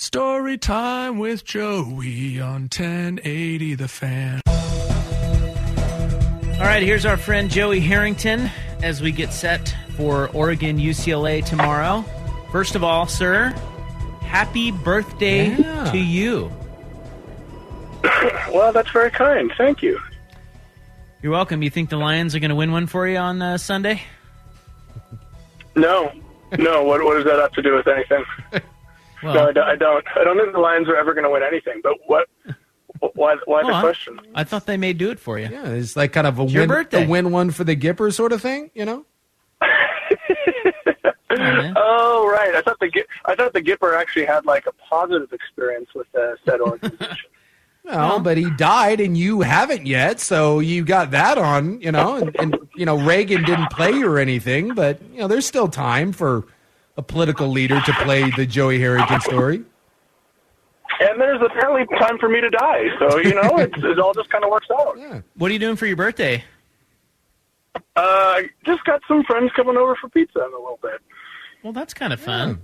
Story time with Joey on 1080 The Fan. All right, here's our friend Joey Harrington as we get set for Oregon UCLA tomorrow. First of all, sir, happy birthday Yeah. to you. Well, that's very kind. Thank you. You're welcome. You think the Lions are going to win one for you on uh, Sunday? No, no. What what does that have to do with anything? Well, no, I don't, I don't. I don't think the Lions are ever going to win anything. But what? Why? Why the well, I- question? I thought they may do it for you. Yeah, it's like kind of a your win, a win one for the Gipper sort of thing, you know? Come. Oh, right. I thought the Gi- I thought the Gipper actually had like a positive experience with uh, said organization. Well, but he died and you haven't yet, so you got that on, you know, and, and you know, Reagan didn't play you or anything, but you know, there's still time for a political leader to play the Joey Harrington story. and there's apparently time for me to die. So you know, it's, it all just kind of works out. Yeah. What are you doing for your birthday? Uh, just got some friends coming over for pizza in a little bit. Well, that's kind of fun.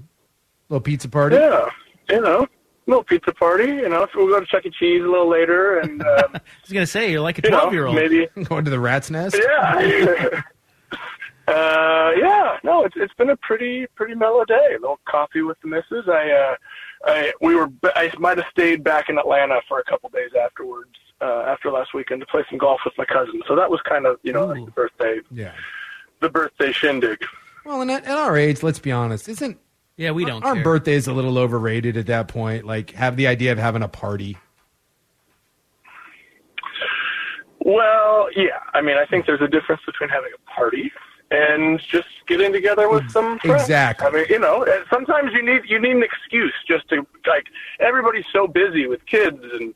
Little pizza party. Yeah, you know, little pizza party. You know, so we'll go to Chuck E. Cheese a little later, and um, I was going to say, you're like a 12 year old. maybe Going to the rat's nest. Yeah. uh, yeah. No, it's it's been a pretty pretty mellow day. A little coffee with the missus. I uh, I we were I might have stayed back in Atlanta for a couple days afterwards. Uh, after last weekend to play some golf with my cousin, so that was kind of you know like the birthday Yeah. the birthday shindig. Well, and at, at our age, let's be honest, isn't Yeah, we don't our care. birthday's a little overrated at that point? Like, have the idea of having a party. Well, yeah. I mean, I think there's a difference between having a party and just getting together with some friends. Exactly. I mean, you know, uh, sometimes you need you need an excuse just to like everybody's so busy with kids and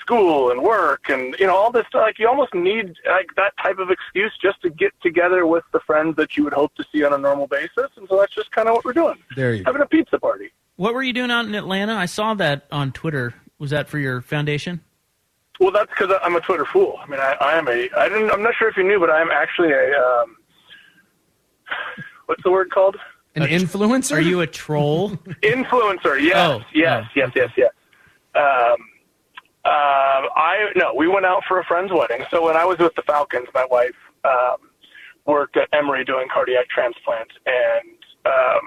school and work and you know all this stuff. Like you almost need like that type of excuse just to get together with the friends that you would hope to see on a normal basis. And so that's just kind of what we're doing. There you go. Having a pizza party. What were you doing out in Atlanta? I saw that on Twitter. Was that for your foundation? Well, that's because I'm a Twitter fool. I mean, I, I am a. I didn't. I'm not sure if you knew, but I'm actually a. Um, what's the word called? An influencer? Are you a troll? Influencer. Yes. Oh, yes. oh. Yes. Yes. Yes. Um, um, I no. We went out for a friend's wedding. So when I was with the Falcons, my wife um, worked at Emory doing cardiac transplants and um,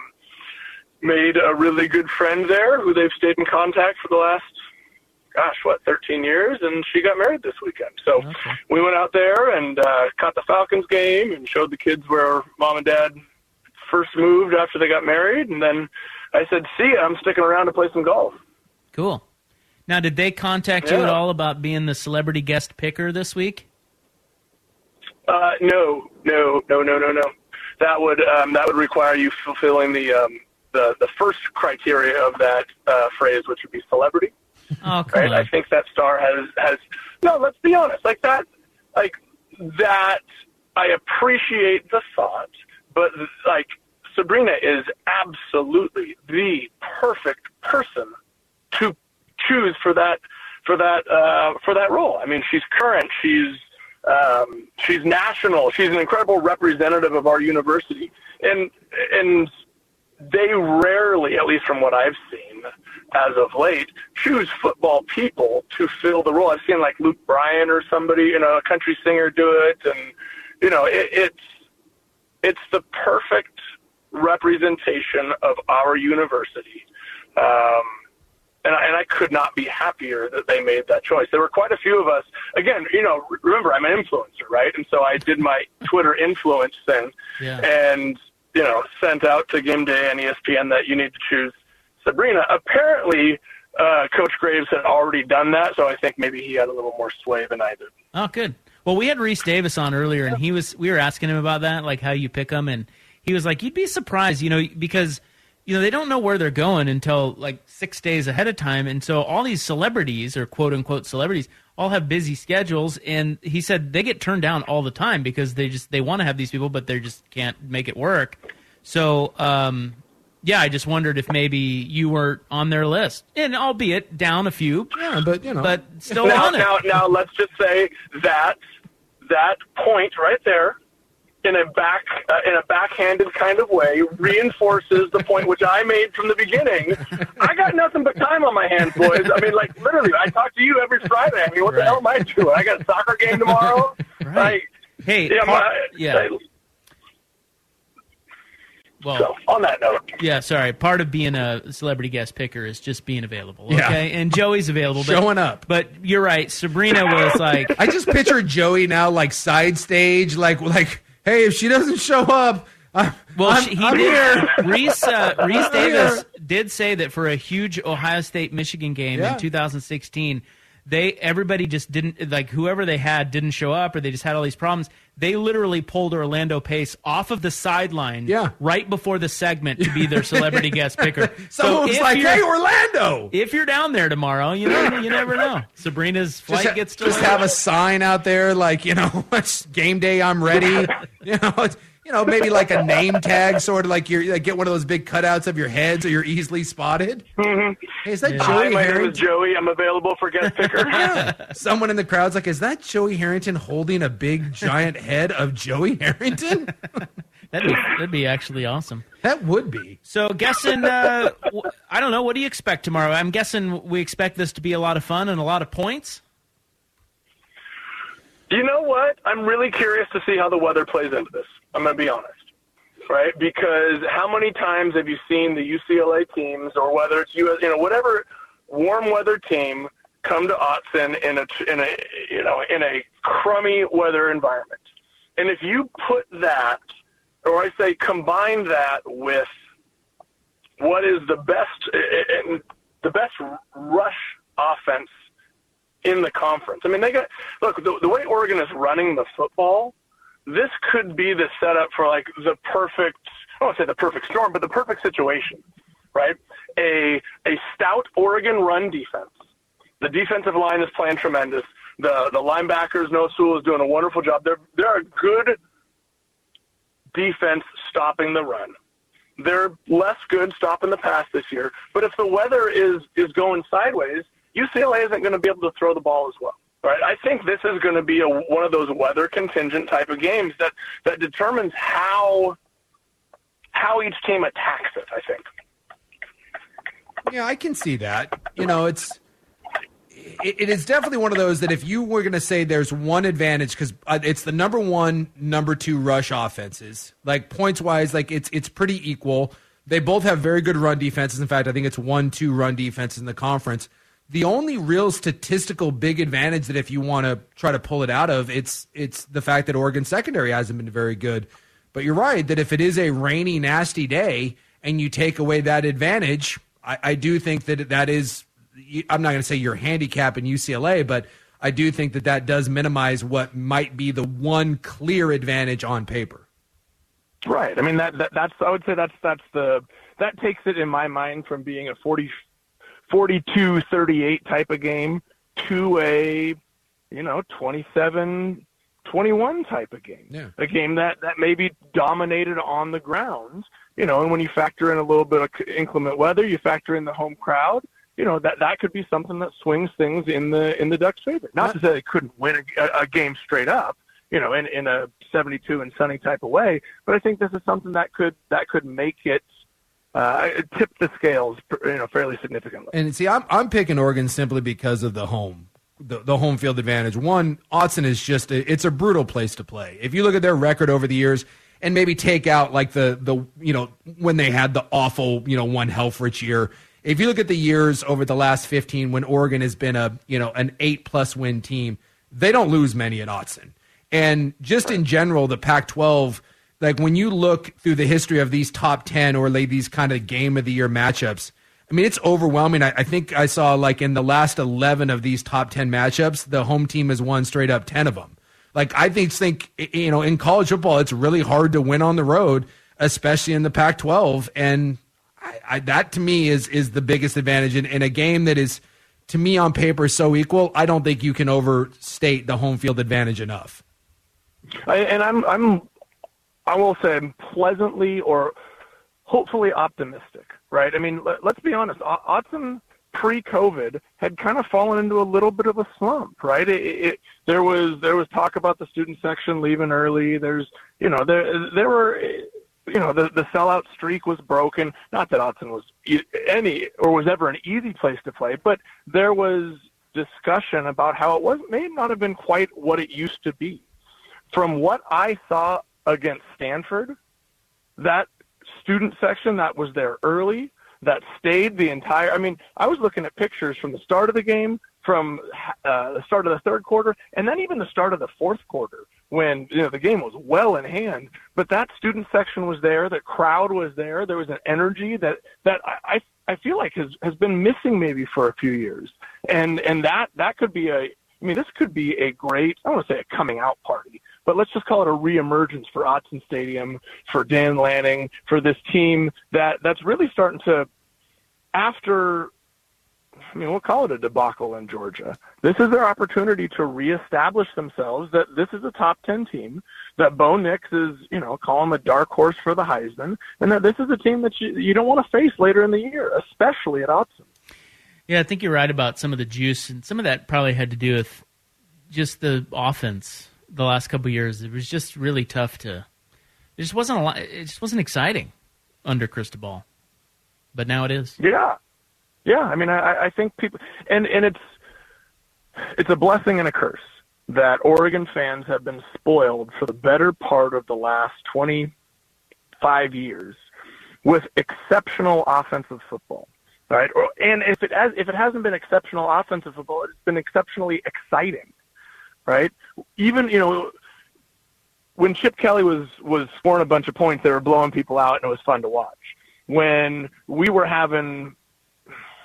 made a really good friend there, who they've stayed in contact for the last gosh, what, 13 years, and she got married this weekend. So Okay. we went out there and uh, caught the Falcons game and showed the kids where mom and dad first moved after they got married, and then I said, "See, ya, I'm sticking around to play some golf." Cool. Now, did they contact you at all about being the celebrity guest picker this week? Uh, no, no, no, no, no, no. That would um, that would require you fulfilling the um, the the first criteria of that uh, phrase, which would be celebrity. Oh, come right? on. I think that star has has no. Let's be honest, like that, like that. I appreciate the thought, but like Sabrina is absolutely the perfect person to choose for that for that uh, for that role. I mean, she's current. She's um, she's national. She's an incredible representative of our university, and and they rarely, at least from what I've seen as of late, choose football people to fill the role. I've seen like Luke Bryan or somebody, you know, a country singer do it, and you know, it, it's it's the perfect representation of our university. Um, and I, and I could not be happier that they made that choice. There were quite a few of us. Again, you know, remember I'm an influencer, right? And so I did my Twitter influence thing, Yeah. and you know, sent out to Game Day and ESPN that you need to choose Sabrina. Apparently, uh, Coach Graves had already done that, so I think maybe he had a little more sway than I did. Oh, good. Well, we had Reese Davis on earlier, and he was we were asking him about that, like how you pick them, and he was like, "You'd be surprised, you know, because you know they don't know where they're going until like six days ahead of time, and so all these celebrities or quote unquote celebrities all have busy schedules, and he said they get turned down all the time because they just they want to have these people, but they just can't make it work. So, um, yeah, I just wondered if maybe you were on their list, and albeit down a few, Yeah, but you know, but still now, on it. now, now, let's just say that that point right there, in a back uh, in a backhanded kind of way, reinforces the point which I made from the beginning. I got nothing but time on my hands, boys. I mean, like literally, I talk to you every Friday. I mean, what the hell am I doing? I got a soccer game tomorrow. Right. Like, Hey, yeah, part- my- yeah. Well, So, on that note, yeah, sorry. Part of being a celebrity guest picker is just being available. Yeah. Okay, and Joey's available, but, Showing up. But you're right. Sabrina was like, I just picture Joey now, like side stage, like like, hey, if she doesn't show up, I'm, well, I'm, she, he I'm did. here. Reese uh, Reese I'm Davis here. did say that for a huge Ohio State Michigan game Yeah. in 2016, they everybody just didn't like whoever they had didn't show up or they just had all these problems. They literally pulled Orlando Pace off of the sideline, Yeah. right before the segment to be their celebrity guest picker. Someone was like, hey, Orlando. If you're down there tomorrow, you know you never know. Sabrina's flight just, gets just have a sign out there like you know it's game day i'm ready you know it's, you know maybe like a name tag sort of like you're like get one of those big cutouts of your head so you're easily spotted hey, is that hi, joey my name is Joey. I'm available for guest picker. someone in the crowd's like is that joey harrington holding a big giant head of joey harrington That'd be, that'd be actually awesome. that would be So, guessing, uh, w- I don't know. What do you expect tomorrow? I'm guessing we expect this to be a lot of fun and a lot of points. You know what? I'm really curious to see how the weather plays into this. I'm going to be honest, right? Because how many times have you seen the UCLA teams, or whether it's US, you know, whatever warm weather team, come to Autzen in a in a you know in a crummy weather environment? And if you put that, or I say combine that with what is the best and the best rush offense in the conference. I mean, they got look the, the way Oregon is running the football. This could be the setup for like the perfect. I don't want to say the perfect storm, but the perfect situation, right? A a stout Oregon run defense. The defensive line is playing tremendous. The the linebackers, Noah Sewell is doing a wonderful job. They're they're a good defense stopping the run. They're less good stopping the pass this year. But if the weather is is going sideways, UCLA isn't going to be able to throw the ball as well. Right? I think this is going to be a, one of those weather contingent type of games that that determines how how each team attacks it. I think. Yeah, I can see that. You know, it's it, is definitely one of those that if you were going to say there's one advantage because uh, it's the number one, number two rush offenses, like points wise, like it's it's pretty equal. They both have very good run defenses. In fact, I think it's one two run defenses in the conference. The only real statistical big advantage that if you want to try to pull it out of, it's it's the fact that Oregon secondary hasn't been very good. But you're right that if it is a rainy, nasty day and you take away that advantage, I, I do think that that is. I'm not going to say your handicap in UCLA, but I do think that that does minimize what might be the one clear advantage on paper. Right. I mean that, that that's I would say that's that's the that takes it in my mind from being a 40 42-38 type of game to a you know 27 21 type of game. Yeah. A game that, that maybe dominated on the ground, you know, and when you factor in a little bit of inclement weather, you factor in the home crowd, you know, that, that could be something that swings things in the, in the Ducks' favor. Not to say they couldn't win a, a game straight up, you know, in, in a 72 and sunny type of way, but I think this is something that could, that could make it, uh, tip the scales, you know, fairly significantly. And see, I'm I'm picking Oregon simply because of the home, the, the home field advantage. One, Autzen is just a, it's a brutal place to play. If you look at their record over the years, and maybe take out like the the you know when they had the awful you know one Helfrich year. If you look at the years over the last 15 when Oregon has been a you know an eight plus win team, they don't lose many at Autzen. And just in general, the Pac-12 like when you look through the history of these top 10 or like these kind of game of the year matchups, I mean, it's overwhelming. I, I, think I saw like in the last 11 of these top 10 matchups, the home team has won straight up 10 of them. Like, I think, think, you know, in college football, it's really hard to win on the road, especially in the Pac 12. And I, I, that to me is, is the biggest advantage in, in a game that is, to me, on paper, so equal. I don't think you can overstate the home field advantage enough. I, and I'm, I'm I will say pleasantly or hopefully optimistic, right? I mean, let, us be honest. Autzen pre-COVID had kind of fallen into a little bit of a slump, right? It, it, there was there was talk about the student section leaving early. There's you know there there were you know the the sellout streak was broken. Not that Autzen was any or was ever an easy place to play, but there was discussion about how it was may not have been quite what it used to be. From what I saw against Stanford, that student section that was there early, that stayed the entire. I mean, I was looking at pictures from the start of the game, from uh, the start of the third quarter, and then even the start of the fourth quarter when you know the game was well in hand. But that student section was there, the crowd was there. There was an energy that that I I feel like has has been missing maybe for a few years, and and that that could be a. I mean, this could be a great. I don't want to say a coming out party, but let's just call it a reemergence for Autzen Stadium, for Dan Lanning, for this team that that's really starting to, after, I mean, we'll call it a debacle in Georgia. This is their opportunity to reestablish themselves that this is a top 10 team, that Bo Nix is, you know, call him a dark horse for the Heisman, and that this is a team that you, you don't want to face later in the year, especially at Autzen. Yeah, I think you're right about some of the juice, and some of that probably had to do with just the offense the last couple years. It was just really tough to. It just wasn't a lot. It just wasn't exciting under Cristobal, but now it is. Yeah, yeah. I mean, I, I think people, and and it's it's a blessing and a curse that Oregon fans have been spoiled for the better part of the last twenty five years with exceptional offensive football right? And if it has, if it hasn't been exceptional offensive football, it's been exceptionally exciting right? Even you know when Chip Kelly was was scoring a bunch of points, they were blowing people out, and it was fun to watch. When we were having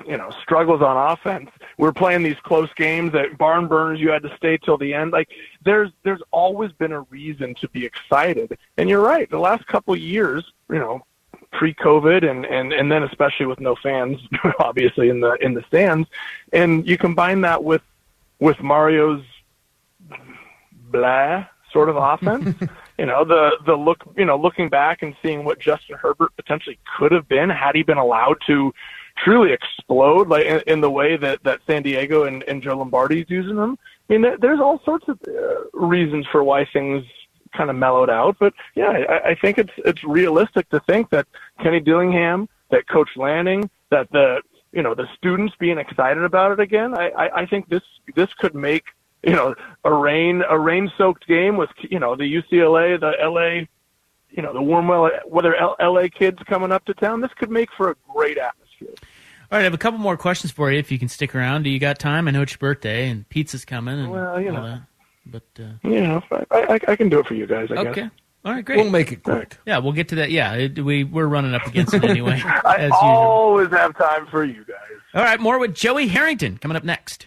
you know struggles on offense, we were playing these close games at barn burners. You had to stay till the end. Like there's there's always been a reason to be excited. And you're right. The last couple of years, you know, pre-COVID and, and, and then especially with no fans, obviously in the in the stands, and you combine that with with Mario's blah sort of offense. you know, the the look, you know, looking back and seeing what Justin Herbert potentially could have been had he been allowed to truly explode like in, in the way that that San Diego and, and Joe Lombardi's using them. I mean, there's all sorts of uh, reasons for why things kind of mellowed out, but yeah, I, I think it's it's realistic to think that Kenny Dillingham, that Coach Lanning, that the you know the students being excited about it again. I, I, I think this this could make you know, a rain a rain soaked game with you know the UCLA, the LA, you know the warm weather LA kids coming up to town. This could make for a great atmosphere. All right, I have a couple more questions for you if you can stick around. Do you got time? I know it's your birthday and pizza's coming. And well, you know, that, but uh, you know, I, I, I can do it for you guys. I okay. Guess. All right, great. We'll make it quick. Yeah, we'll get to that. Yeah, it, we we're running up against it anyway. I as always usual. have time for you guys. All right, more with Joey Harrington coming up next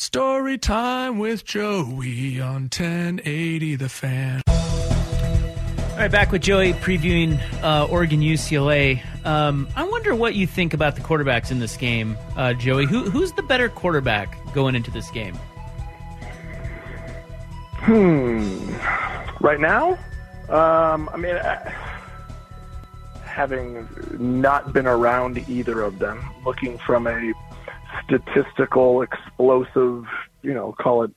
Story time with Joey on 1080 The Fan. All right, back with Joey previewing uh, Oregon UCLA. Um, I wonder what you think about the quarterbacks in this game, uh, Joey. Who, who's the better quarterback going into this game? Hmm. Right now, um, I mean, I, having not been around either of them, looking from a statistical, explosive, you know, call it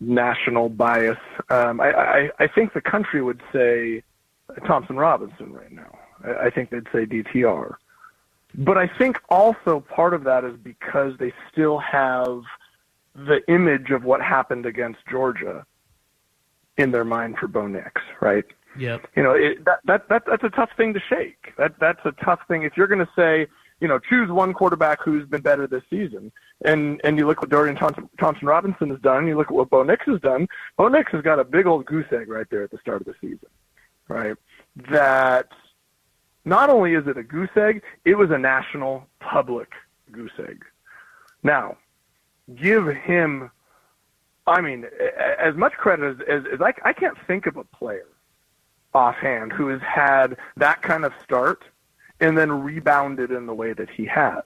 national bias. Um, I, I, I think the country would say Thompson Robinson right now. I, I think they'd say DTR. But I think also part of that is because they still have the image of what happened against Georgia in their mind for Bo Nix, right? Yep. You know, it, that, that that that's a tough thing to shake. That that's a tough thing. If you're going to say, you know, choose one quarterback who's been better this season, and and you look at what Dorian Thompson, Thompson Robinson has done, you look at what Bo Nix has done. Bo Nix has got a big old goose egg right there at the start of the season, right? That not only is it a goose egg, it was a national public goose egg. Now, give him, I mean, as much credit as, as, as I, I can't think of a player offhand who has had that kind of start and then rebounded in the way that he has.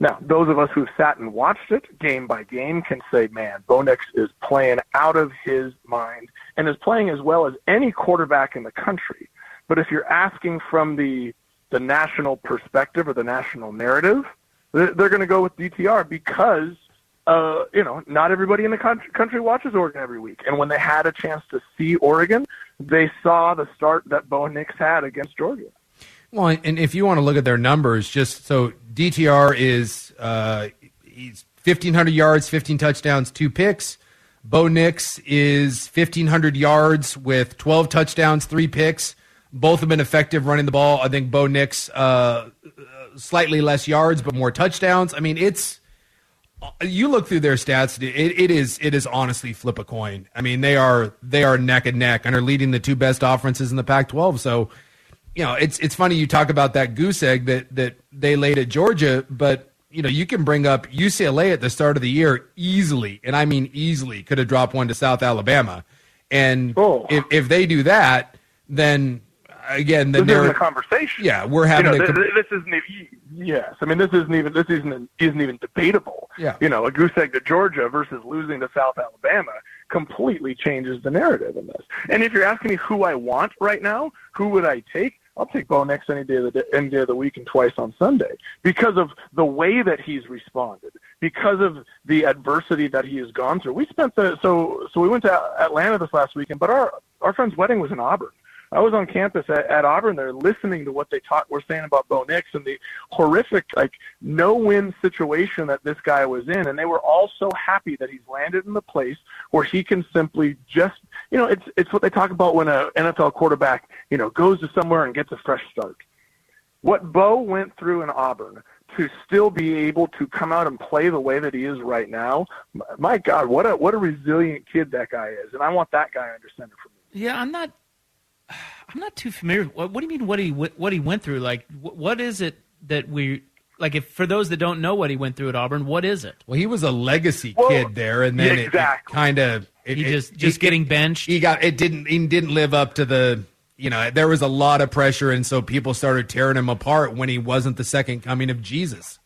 Now, those of us who've sat and watched it game by game can say, man, Bo Nix is playing out of his mind and is playing as well as any quarterback in the country. But if you're asking from the the national perspective or the national narrative, they're, going to go with DTR because uh, you know not everybody in the country, country watches Oregon every week. And when they had a chance to see Oregon, they saw the start that Bo Nix had against Georgia. Well, and if you want to look at their numbers, just so DTR is uh, he's fifteen hundred yards, fifteen touchdowns, two picks. Bo Nix is fifteen hundred yards with twelve touchdowns, three picks. Both have been effective running the ball. I think Bo Nix uh, slightly less yards, but more touchdowns. I mean, it's you look through their stats. It, it is it is honestly flip a coin. I mean, they are they are neck and neck and are leading the two best offenses in the Pac-12. So, you know, it's it's funny you talk about that goose egg that that they laid at Georgia, but you know, you can bring up UCLA at the start of the year easily, and I mean easily, could have dropped one to South Alabama. And Oh. if if they do that, then again, the this isn't a conversation. Yeah, we're having you know, a com- this isn't even, yes. I mean, this isn't even this isn't isn't even debatable. Yeah. You know, a goose egg to Georgia versus losing to South Alabama completely changes the narrative in this. And if you're asking me who I want right now, who would I take? I'll take Bo Nix any day of the day, any day of the week and twice on Sunday because of the way that he's responded, because of the adversity that he has gone through. We spent the so so we went to Atlanta this last weekend, but our our friend's wedding was in Auburn. I was on campus at, at Auburn there listening to what they taught were saying about Bo Nix and the horrific like no win situation that this guy was in and they were all so happy that he's landed in the place where he can simply just you know it's it's what they talk about when a NFL quarterback you know goes to somewhere and gets a fresh start. What Bo went through in Auburn to still be able to come out and play the way that he is right now, my God, what a what a resilient kid that guy is, and I want that guy under center for me. Yeah, I'm not. I'm not too familiar. What, what do you mean? What he what he went through? Like, wh- what is it that we like? If for those that don't know what he went through at Auburn, what is it? Well, he was a legacy Well, kid there, and then yeah, it- exactly. it, kind of it, He it- just just it- getting benched. He got it didn't he didn't live up to the you know there was a lot of pressure, and so people started tearing him apart when he wasn't the second coming of Jesus.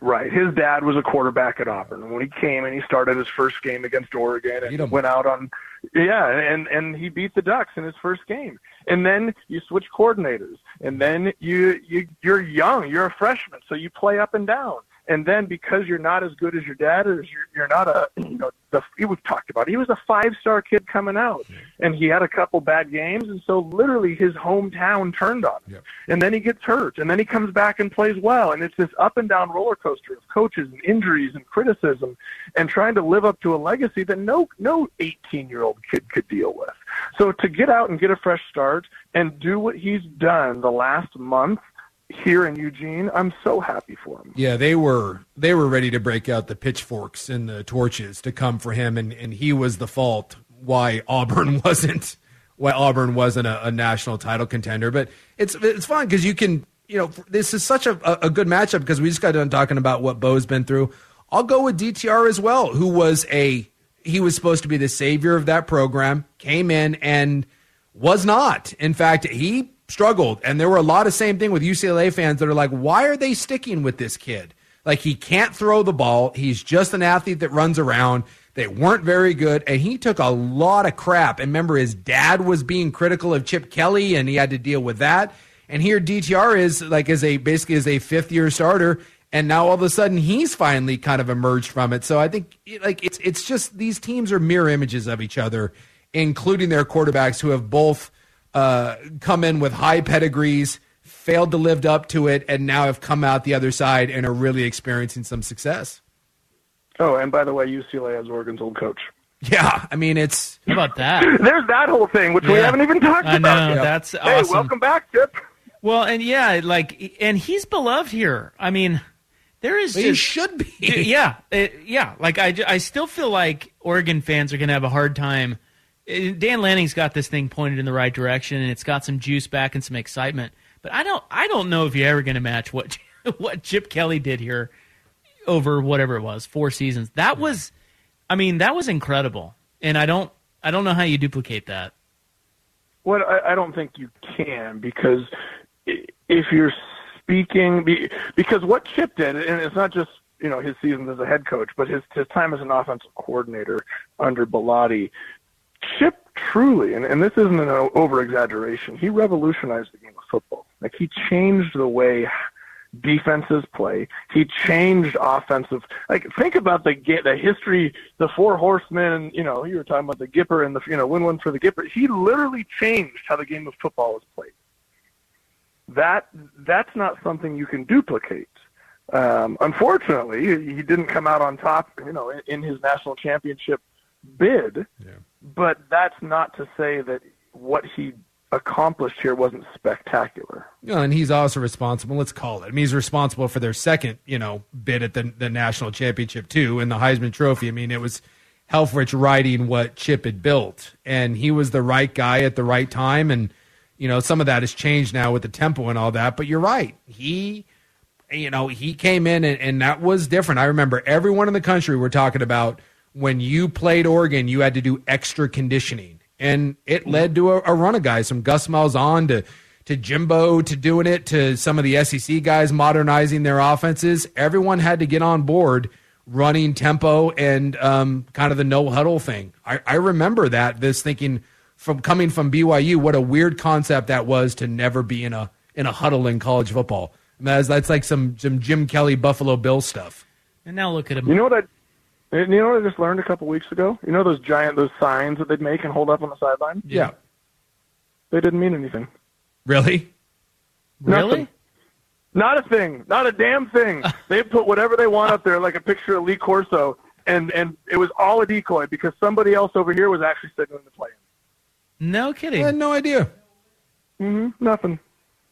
Right. His dad was a quarterback at Auburn. When he came and he started his first game against Oregon and went out on yeah, and and he beat the Ducks in his first game. And then you switch coordinators. And then you you you're young, you're a freshman, so you play up and down. And then because you're not as good as your dad is, you're, you're not a, you know, the, we've talked about, it. he was a five star kid coming out and he had a couple bad games. And so literally his hometown turned on him. Yep. And then he gets hurt and then he comes back and plays well. And it's this up and down roller coaster of coaches and injuries and criticism and trying to live up to a legacy that no, no 18 year old kid could deal with. So to get out and get a fresh start and do what he's done the last month here in Eugene, I'm so happy for him. Yeah, they were they were ready to break out the pitchforks and the torches to come for him, and, and he was the fault why Auburn wasn't why Auburn wasn't a, a national title contender. But it's it's fun because you can you know this is such a, a good matchup because we just got done talking about what Bo's been through. I'll go with DTR as well, who was a he was supposed to be the savior of that program, came in and was not. In fact, he struggled. And there were a lot of same thing with UCLA fans that are like, why are they sticking with this kid? Like he can't throw the ball. He's just an athlete that runs around. They weren't very good, and he took a lot of crap. And remember, his dad was being critical of Chip Kelly, and he had to deal with that. And here DTR is like as a basically as a fifth year starter, and now all of a sudden he's finally kind of emerged from it. So I think like it's it's just these teams are mirror images of each other, including their quarterbacks who have both uh, come in with high pedigrees, failed to live up to it, and now have come out the other side and are really experiencing some success. Oh, and by the way, UCLA has Oregon's old coach. Yeah, I mean it's How about that? There's that whole thing, which we haven't even talked I about know yet. that's Hey, awesome. welcome back, Chip. Well, and yeah, like, and he's beloved here. I mean, there is he just should be. yeah, it, yeah. Like I, I still feel like Oregon fans are going to have a hard time. Uh, Dan Lanning's got this thing pointed in the right direction, and it's got some juice back and some excitement. But I don't, I don't know if you're ever going to match what what Chip Kelly did here over whatever it was, four seasons. That was, I mean, that was incredible, and I don't, I don't know how you duplicate that. Well, I, I don't think you can because if you're speaking, because what Chip did, and it's not just you know his seasons as a head coach, but his his time as an offensive coordinator under Bellotti, Chip truly, and, and this isn't an over exaggeration, he revolutionized the game of football. Like he changed the way defenses play. He changed offensive. Like think about the the history, the four horsemen. You know, you were talking about the Gipper and the you know win one for the Gipper. He literally changed how the game of football is played. That that's not something you can duplicate. Um, unfortunately, he didn't come out on top. You know, in, in his national championship bid. But that's not to say that what he accomplished here wasn't spectacular. Know, and he's also responsible. Let's call it. I mean, he's responsible for their second, you know, bid at the the national championship too, and the Heisman Trophy. I mean, it was Helfrich riding what Chip had built, and he was the right guy at the right time. And you know, some of that has changed now with the tempo and all that. But you're right. He, you know, he came in and, and that was different. I remember everyone in the country were talking about when you played Oregon, you had to do extra conditioning, and it led to a, a run of guys from Gus Malzahn to to Jimbo to doing it to some of the SEC guys modernizing their offenses. Everyone had to get on board running tempo and um, kind of the no huddle thing. I, I remember that this thinking from coming from BYU, what a weird concept that was to never be in a in a huddle in college football. I mean, that's, that's like some some Jim Kelly Buffalo Bill stuff. And now look at him. You know what I? And You know what I just learned a couple weeks ago? You know those giant those signs that they'd make and hold up on the sideline? Yeah, They didn't mean anything. really. really? Nothing. Not a thing. Not a damn thing. they put whatever they want up there, like a picture of Lee Corso, and and it was all a decoy because somebody else over here was actually signaling the play. No kidding. I had no idea. Mm-hmm. Nothing.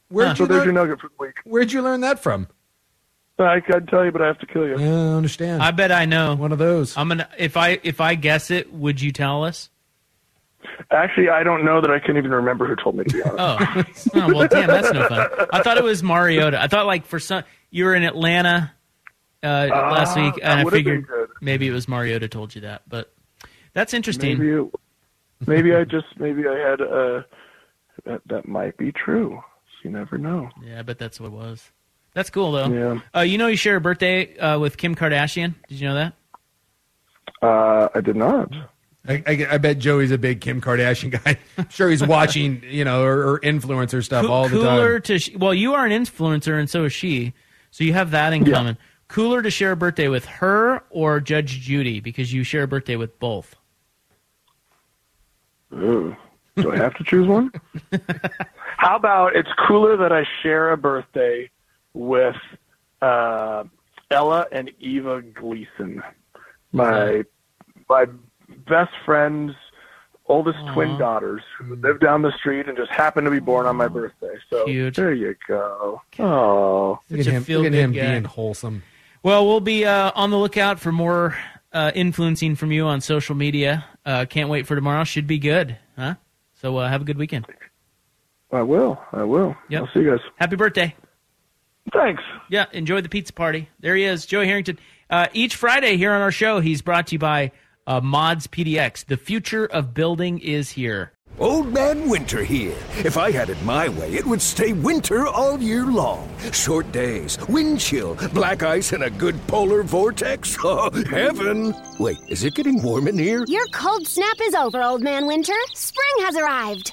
Where'd So you there's your nugget for the week. Where'd you learn that from? I could tell you, but I have to kill you. Yeah, I understand. I bet I know. One of those. I'm gonna if I if I guess it, would you tell us? Actually, I don't know that I can even remember who told me to be honest. Oh, oh well, damn, that's no fun. I thought it was Mariota. I thought like for some you were in Atlanta uh, last week, and I figured maybe it was Mariota told you that. But that's interesting. Maybe it, maybe I just maybe I had uh that that might be true. You never know. Yeah, I bet that's what it was. That's cool though. Yeah. Uh, you know, you share a birthday uh, with Kim Kardashian. Did you know that? Uh, I did not. I, I, I bet Joey's a big Kim Kardashian guy. I'm sure he's watching, you know, or, or influencer stuff Coo- all the cooler time. to sh- well, you are an influencer, and so is she. So you have that in Yeah. common. cooler to share a birthday with her or Judge Judy because you share a birthday with both. Ooh. Do I have to choose one? How about it's cooler that I share a birthday with uh, Ella and Eva Gleason, my my best friend's oldest twin daughters who live down the street and just happen to be born on my birthday. So Cute. there you go. Oh, Look at Such a him, look at him guy. being wholesome. Well, we'll be uh, on the lookout for more uh, influencing from you on social media. Uh, can't wait for tomorrow. Should be good, huh? So uh, have a good weekend. I will. I will. Yep. I'll see you guys. Happy birthday. Thanks. Yeah, enjoy the pizza party. There he is, Joey Harrington. Uh, each Friday here on our show, he's brought to you by uh, Mods PDX. The future of building is here. Old Man Winter here. If I had it my way, it would stay winter all year long. Short days, wind chill, black ice, and a good polar vortex. Oh, heaven! Wait, is it getting warm in here? Your cold snap is over, Old Man Winter. Spring has arrived.